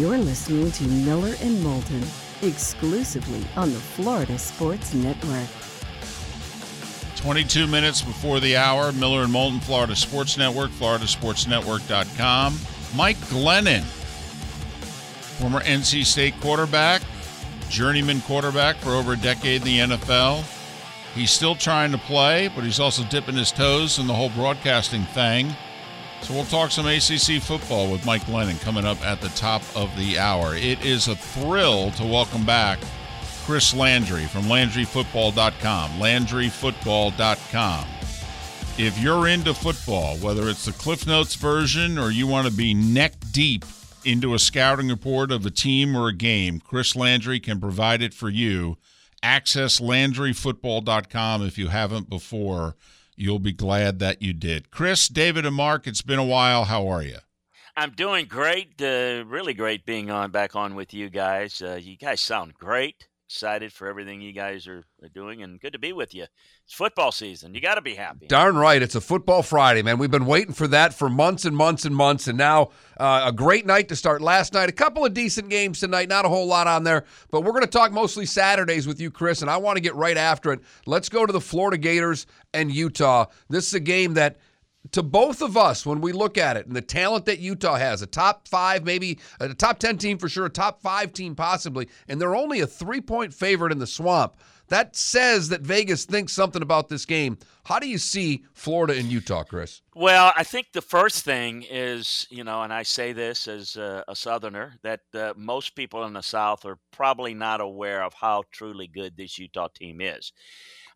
You're listening to Miller and Moulton exclusively on the Florida Sports Network. 22 minutes before the hour, Miller and Moulton, Florida Sports Network, floridasportsnetwork.com. Mike Glennon, former NC State quarterback, journeyman quarterback for over a decade in the NFL. He's still trying to play, but he's also dipping his toes in the whole broadcasting thing. So we'll talk some ACC football with Mike Glennon coming up at the top of the hour. It is a thrill to welcome back Chris Landry from LandryFootball.com. LandryFootball.com. If you're into football, whether it's the Cliff Notes version or you want to be neck deep into a scouting report of a team or a game, Chris Landry can provide it for you. Access LandryFootball.com if you haven't before. You'll be glad that you did. Chris, David, and Mark, it's been a while. How are you? I'm doing great. Uh, really great being on back on with you guys. Uh, you guys sound great. Excited for everything you guys are, are doing, and good to be with you. It's football season. You got to be happy. Darn right. It's a football Friday, man. We've been waiting for that for months and months and months, and now uh, a great night to start last night. A couple of decent games tonight, not a whole lot on there, but we're going to talk mostly Saturdays with you, Chris, and I want to get right after it. Let's go to the Florida Gators and Utah. This is a game that to both of us when we look at it and the talent that Utah has, a top five, maybe a top 10 team for sure, a top five team possibly, and they're only a three point favorite in the swamp. That says that Vegas thinks something about this game. How do you see Florida and Utah, Chris? Well, I think the first thing is, you know, and I say this as a, a Southerner, that uh, most people in the South are probably not aware of how truly good this Utah team is.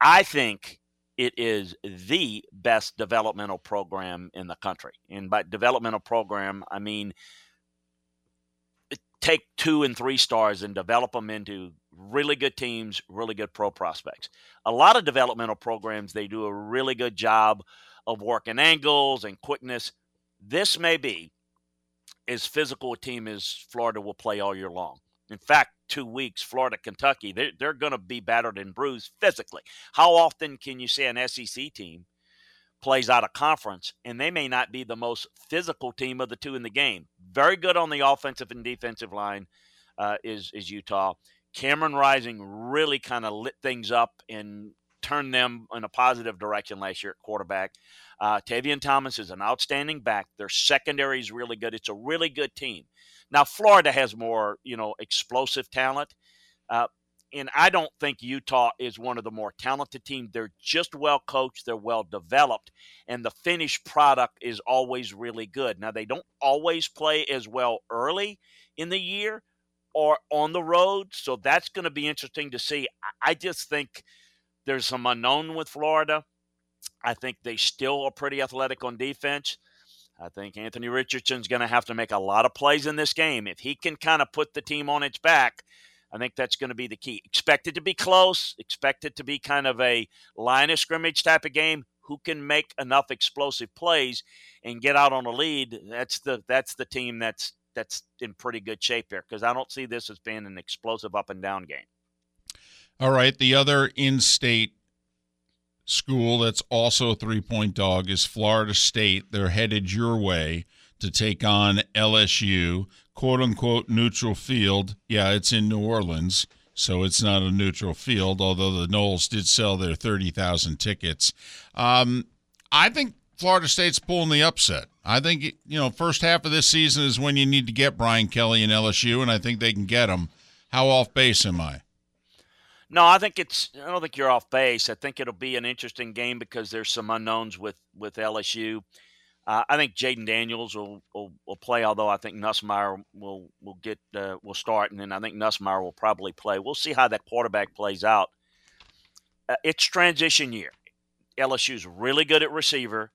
I think it is the best developmental program in the country. And by developmental program, I mean take two and three stars and develop them into really good teams, really good pro prospects. A lot of developmental programs, they do a really good job of working angles and quickness. This may be as physical a team as Florida will play all year long. In fact, two weeks, Florida, Kentucky, they're, they're going to be battered and bruised physically. How often can you say an SEC team plays out of conference and they may not be the most physical team of the two in the game? Very good on the offensive and defensive line uh, is, is Utah. Cameron Rising really kind of lit things up and turned them in a positive direction last year at quarterback. Uh, Tavion Thomas is an outstanding back. Their secondary is really good. It's a really good team. Now, Florida has more, you know, explosive talent. Uh, and I don't think Utah is one of the more talented teams. They're just well coached, they're well developed, and the finished product is always really good. Now, they don't always play as well early in the year or on the road, so that's going to be interesting to see. I just think there's some unknown with Florida. I think they still are pretty athletic on defense. I think Anthony Richardson's going to have to make a lot of plays in this game. If he can kind of put the team on its back, I think that's going to be the key. Expect it to be close, expect it to be kind of a line of scrimmage type of game. Who can make enough explosive plays and get out on a lead? That's the that's the team that's that's in pretty good shape there because I don't see this as being an explosive up and down game. All right, the other in-state school that's also a three point dog is Florida State. They're headed your way to take on LSU, quote unquote neutral field. Yeah, it's in New Orleans, so it's not a neutral field, although the Noles did sell their 30,000 tickets. Um, I think Florida State's pulling the upset. I think you know first half of this season is when you need to get Brian Kelly and LSU, and I think they can get him. How off base am I? No, I think it's. I don't think you're off base. I think it'll be an interesting game because there's some unknowns with with LSU. Uh, I think Jayden Daniels will, will, will play, although I think Nussmeier will will get uh, will start, and then I think Nussmeier will probably play. We'll see how that quarterback plays out. Uh, it's transition year. LSU's really good at receiver.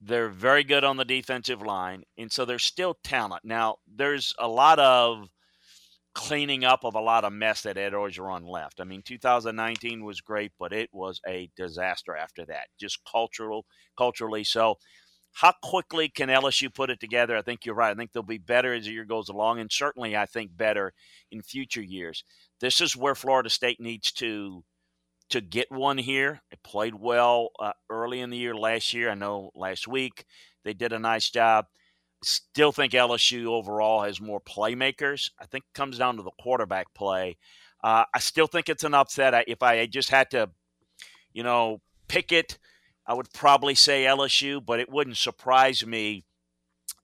They're very good on the defensive line, and so there's still talent. Now, there's a lot of cleaning up of a lot of mess that Ed Orgeron left. I mean, 2019 was great, but it was a disaster after that, just cultural, culturally. So, how quickly can LSU put it together? I think you're right. I think they'll be better as the year goes along, and certainly I think better in future years. This is where Florida State needs to to get one here. It played well uh, early in the year last year. I know last week they did a nice job. Still think LSU overall has more playmakers. I think it comes down to the quarterback play. Uh, I still think it's an upset. I, if I just had to, you know, pick it, I would probably say LSU, but it wouldn't surprise me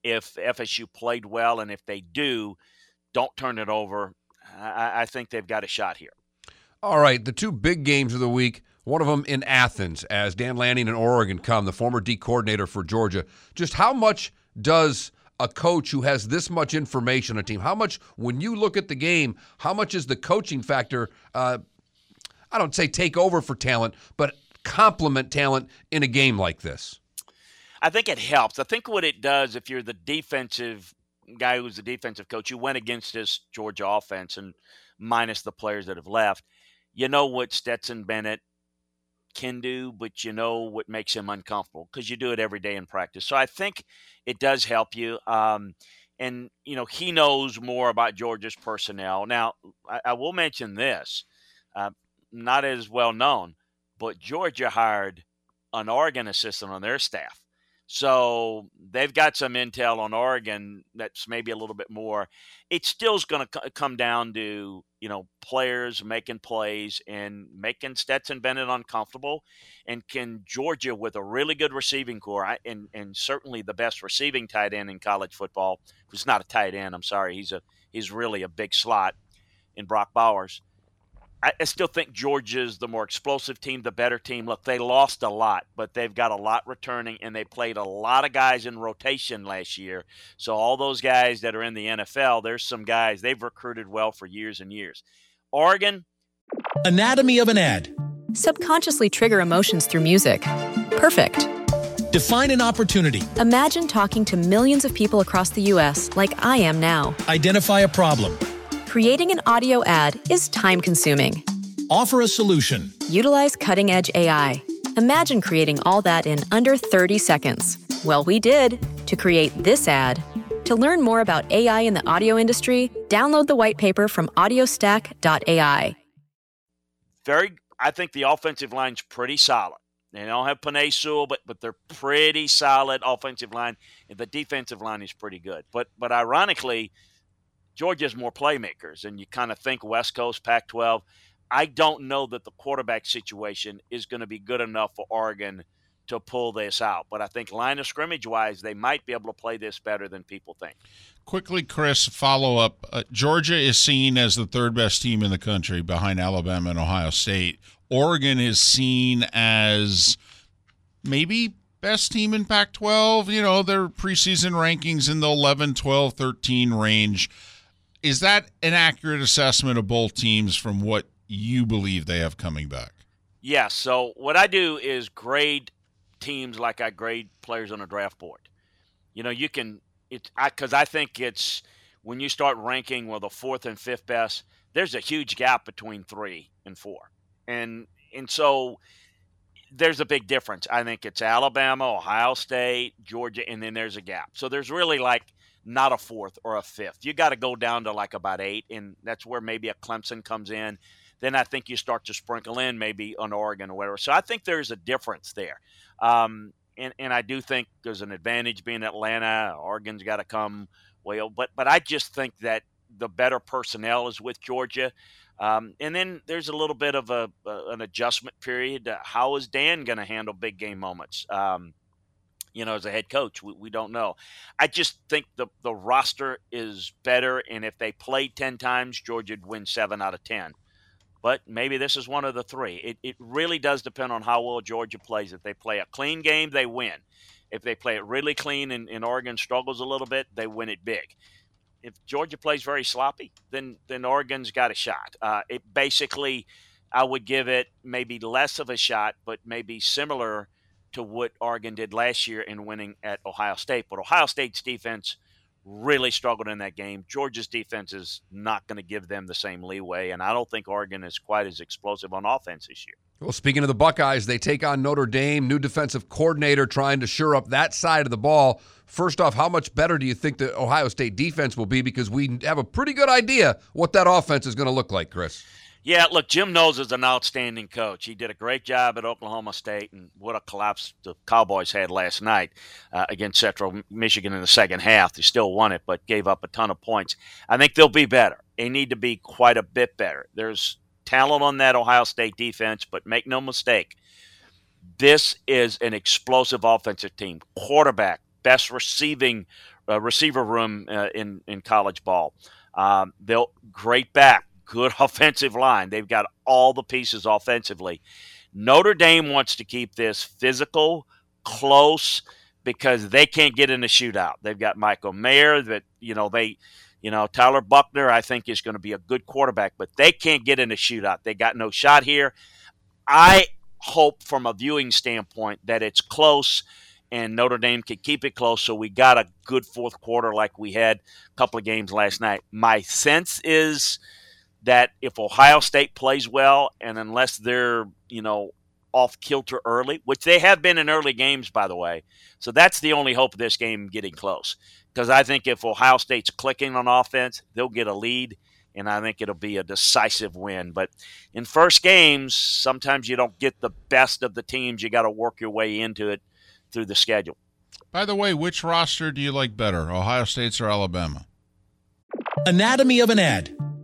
if FSU played well. And if they do, don't turn it over. I, I think they've got a shot here. All right, the two big games of the week. One of them in Athens as Dan Lanning and Oregon come, the former D coordinator for Georgia. Just how much does a coach who has this much information on a team, how much, when you look at the game, how much is the coaching factor, uh, I don't say take over for talent, but complement talent in a game like this? I think it helps. I think what it does, if you're the defensive guy who's the defensive coach, you went against this Georgia offense and minus the players that have left you know what Stetson Bennett can do, but you know what makes him uncomfortable because you do it every day in practice. So I think it does help you. Um, and, you know, he knows more about Georgia's personnel. Now, I, I will mention this uh, not as well known, but Georgia hired an Oregon assistant on their staff. So they've got some intel on Oregon that's maybe a little bit more. It still's going to c- come down to you know players making plays and making Stetson Bennett uncomfortable, and can Georgia with a really good receiving corps and and certainly the best receiving tight end in college football, who's not a tight end. I'm sorry, he's a he's really a big slot in Brock Bowers. I, I still think Georgia's the more explosive team, the better team. Look, they lost a lot, but they've got a lot returning, and they played a lot of guys in rotation last year. So all those guys that are in the NFL, there's some guys they've recruited well for years and years. Oregon. Anatomy of an ad. Subconsciously trigger emotions through music. Perfect. Define an opportunity. Imagine talking to millions of people across the U.S. like I am now. Identify a problem. Creating an audio ad is time consuming. Offer a solution. Utilize cutting edge AI. Imagine creating all that in under 30 seconds. Well, we did to create this ad. To learn more about AI in the audio industry, download the white paper from audiostack.ai. Very, I think the offensive line's pretty solid. They don't have Penei Sewell, but but they're pretty solid offensive line, and the defensive line is pretty good. But but ironically, Georgia's more playmakers, and you kind of think West Coast, Pac 12. I don't know that the quarterback situation is going to be good enough for Oregon to pull this out. But I think line of scrimmage wise, they might be able to play this better than people think. Quickly, Chris, follow up. Uh, Georgia is seen as the third best team in the country behind Alabama and Ohio State. Oregon is seen as maybe best team in Pac 12. You know, their preseason rankings in the 11, 12, 13 range is that an accurate assessment of both teams from what you believe they have coming back? Yes. So what I do is grade teams like I grade players on a draft board. You know, you can it because I, I think it's when you start ranking well the fourth and fifth best, there's a huge gap between three and four, and and so there's a big difference. I think it's Alabama, Ohio State, Georgia, and then there's a gap. So there's really like not a fourth or a fifth. You got to go down to like about eight, and that's where maybe a Clemson comes in. Then I think you start to sprinkle in maybe an Oregon or whatever. So I think there's a difference there. Um, and, and I do think there's an advantage being Atlanta. Oregon's got to come well, but but I just think that the better personnel is with Georgia. Um, and then there's a little bit of a, a an adjustment period. How is Dan going to handle big game moments? Um, you know, as a head coach. We, we don't know. I just think the, the roster is better, and if they played 10 times, Georgia'd win seven out of 10. But maybe this is one of the three. It, it really does depend on how well Georgia plays. If they play a clean game, they win. If they play it really clean and, and Oregon struggles a little bit, they win it big. If Georgia plays very sloppy, then then Oregon's got a shot. Uh, it basically, I would give it maybe less of a shot, but maybe similar – to what Oregon did last year in winning at Ohio State. But Ohio State's defense really struggled in that game. Georgia's defense is not going to give them the same leeway, and I don't think Oregon is quite as explosive on offense this year. Well, speaking of the Buckeyes, they take on Notre Dame, new defensive coordinator trying to shore up that side of the ball. First off, how much better do you think the Ohio State defense will be? Because we have a pretty good idea what that offense is going to look like, Chris. Yeah, look, Jim Knowles is an outstanding coach. He did a great job at Oklahoma State, and what a collapse the Cowboys had last night uh, against Central Michigan in the second half. They still won it, but gave up a ton of points. I think they'll be better. They need to be quite a bit better. There's talent on that Ohio State defense, but make no mistake, this is an explosive offensive team. Quarterback, best receiving uh, receiver room uh, in in college ball. Um, they'll great back good offensive line. They've got all the pieces offensively. Notre Dame wants to keep this physical, close, because they can't get in a shootout. They've got Michael Mayer that, you know, they, you know, Tyler Buchner, I think, is going to be a good quarterback, but they can't get in a shootout. They got no shot here. I hope from a viewing standpoint that it's close and Notre Dame can keep it close. So we got a good fourth quarter like we had a couple of games last night. My sense is – that if Ohio State plays well, and unless they're, you know, off kilter early, which they have been in early games, by the way. So that's the only hope of this game getting close. Because I think if Ohio State's clicking on offense, they'll get a lead, and I think it'll be a decisive win. But in first games, sometimes you don't get the best of the teams. You got to work your way into it through the schedule. By the way, which roster do you like better, Ohio State's or Alabama? Anatomy of an ad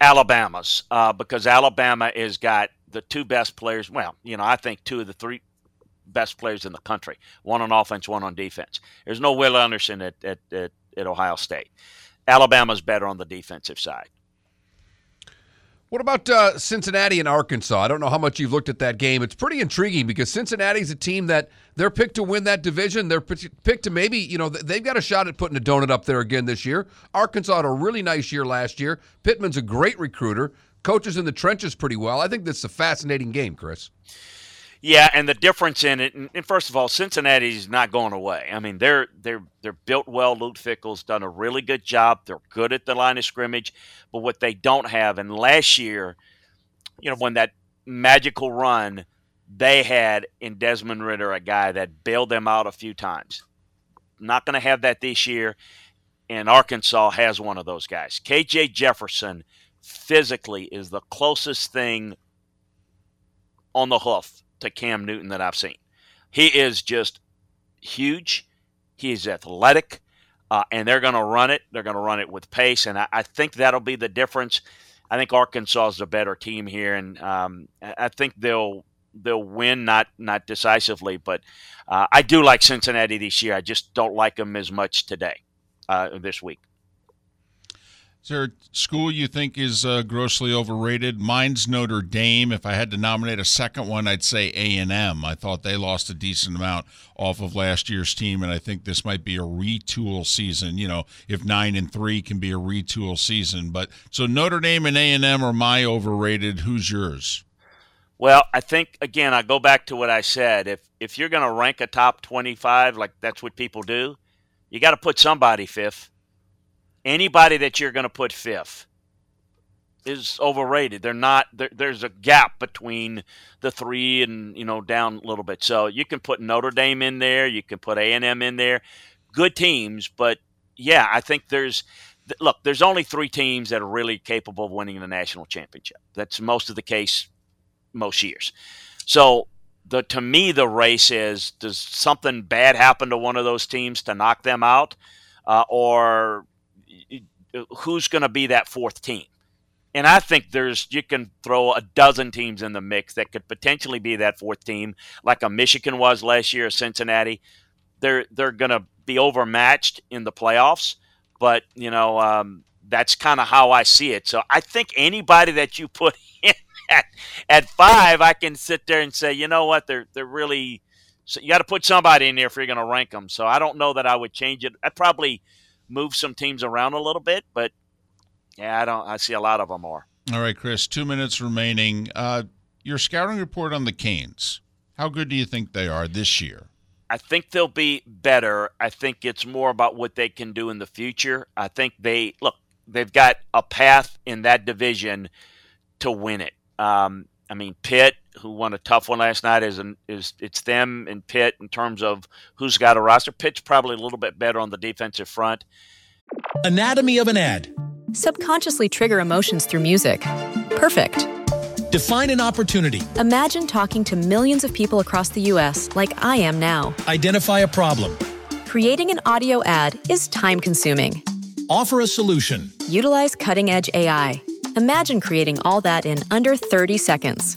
Alabama's uh, because Alabama has got the two best players. Well, you know, I think two of the three best players in the country. One on offense, one on defense. There's no Will Anderson at, at, at, at Ohio State. Alabama's better on the defensive side. What about uh, Cincinnati and Arkansas? I don't know how much you've looked at that game. It's pretty intriguing because Cincinnati's a team that they're picked to win that division. They're picked to maybe, you know, they've got a shot at putting a donut up there again this year. Arkansas had a really nice year last year. Pittman's a great recruiter, coaches in the trenches pretty well. I think this is a fascinating game, Chris. Yeah, and the difference in it, and first of all, Cincinnati's not going away. I mean, they're they're they're built well. Luke Fickell's done a really good job. They're good at the line of scrimmage, but what they don't have, and last year, you know, when that magical run they had in Desmond Ridder, a guy that bailed them out a few times. Not going to have that this year, and Arkansas has one of those guys. KJ Jefferson physically is the closest thing on the hoof to Cam Newton that I've seen. He is just huge. He's athletic, uh, and they're going to run it. They're going to run it with pace, and I, I, think that'll be the difference. I think Arkansas is a better team here, and um, I think they'll they'll win, not not decisively, but uh, I do like Cincinnati this year. I just don't like them as much today, uh, this week. Is there a school you think is uh, grossly overrated? Mine's Notre Dame. If I had to nominate a second one, I'd say A and M. I thought they lost a decent amount off of last year's team, and I think this might be a retool season. You know, if nine and three can be a retool season, but so Notre Dame and A and M are my overrated. Who's yours? Well, I think again, I go back to what I said. If if you're going to rank a top 25, like that's what people do, you got to put somebody fifth. Anybody that you're going to put fifth is overrated. They're not. There, there's a gap between the three and you know down a little bit. So you can put Notre Dame in there. You can put A and M in there. Good teams, but yeah, I think there's look. There's only three teams that are really capable of winning the national championship. That's most of the case most years. So the to me the race is does something bad happen to one of those teams to knock them out, uh, or who's going to be that fourth team? And I think there's you can throw a dozen teams in the mix that could potentially be that fourth team, like a Michigan was last year, Cincinnati. They're they're going to be overmatched in the playoffs, but you know um, that's kind of how I see it. So I think anybody that you put in at, at five, I can sit there and say, you know what, they're they're really. So you got to put somebody in there if you're going to rank them. So I don't know that I would change it. I'd probably move some teams around a little bit, but yeah, I don't. I see a lot of them are. All right, Chris. Two minutes remaining. Uh, your scouting report on the Canes. How good do you think they are this year? I think they'll be better. I think it's more about what they can do in the future. I think they look. They've got a path in that division to win it. Um, I mean, Pitt, who won a tough one last night, is an, is it's them and Pitt in terms of who's got a roster. Pitt's probably a little bit better on the defensive front. Anatomy of an ad. Subconsciously trigger emotions through music. Perfect. Define an opportunity. Imagine talking to millions of people across the U.S. like I am now. Identify a problem. Creating an audio ad is time consuming. Offer a solution. Utilize cutting edge AI. Imagine creating all that in under 30 seconds.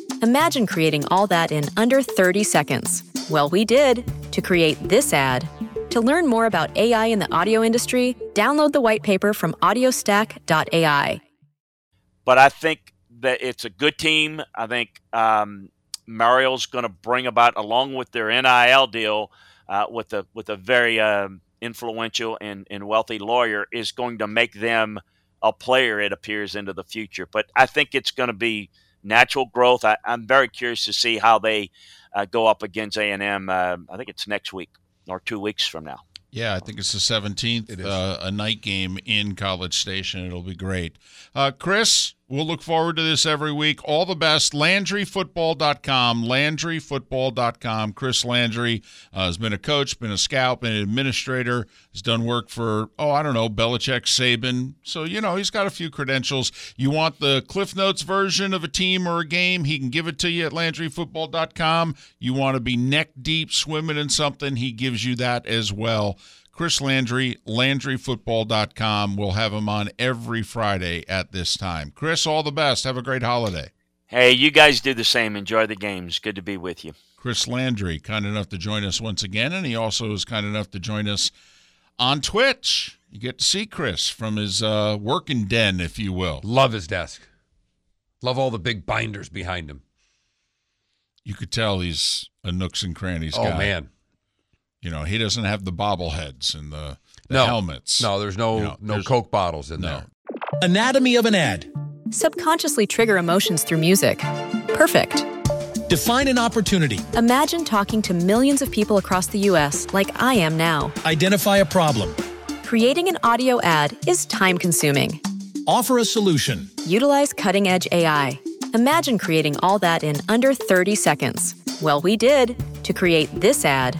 Imagine creating all that in under 30 seconds. Well, we did to create this ad. To learn more about AI in the audio industry, download the white paper from audiostack.ai. But I think that it's a good team. I think um, Mario's going to bring about, along with their NIL deal, uh, with a with a very um, influential and, and wealthy lawyer, is going to make them a player. It appears into the future, but I think it's going to be natural growth. I, am very curious to see how they uh, go up against A and M. Uh, I think it's next week or two weeks from now. Yeah, I think it's the 17th, It is. Uh, a night game in College Station. It'll be great. Uh, Chris, we'll look forward to this every week. All the best. LandryFootball.com. LandryFootball.com. Chris Landry uh, has been a coach, been a scout, been an administrator, has done work for, oh, I don't know, Belichick, Saban. So, you know, he's got a few credentials. You want the Cliff Notes version of a team or a game, he can give it to you at LandryFootball.com. You want to be neck deep swimming in something, he gives you that as well. Chris Landry, LandryFootball.com. We'll have him on every Friday at this time. Chris, all the best. Have a great holiday. Hey, you guys do the same. Enjoy the games. Good to be with you. Chris Landry, kind enough to join us once again, and he also is kind enough to join us on Twitch. You get to see Chris from his uh, working den, if you will. Love his desk. Love all the big binders behind him. You could tell he's a nooks and crannies oh guy. man, You know, he doesn't have the bobbleheads and the, the no helmets. No, there's no You know, no there's- Coke bottles in No. there. Anatomy of an ad. Subconsciously trigger emotions through music. Perfect. Define an opportunity. Imagine talking to millions of people across the U.S. like I am now. Identify a problem. Creating an audio ad is time consuming. Offer a solution. Utilize cutting edge AI. Imagine creating all that in under 30 seconds. Well, we did to create this ad.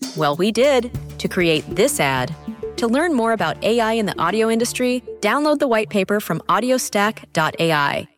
Well, we did to create this ad. To learn more about AI in the audio industry, download the white paper from audiostack.ai.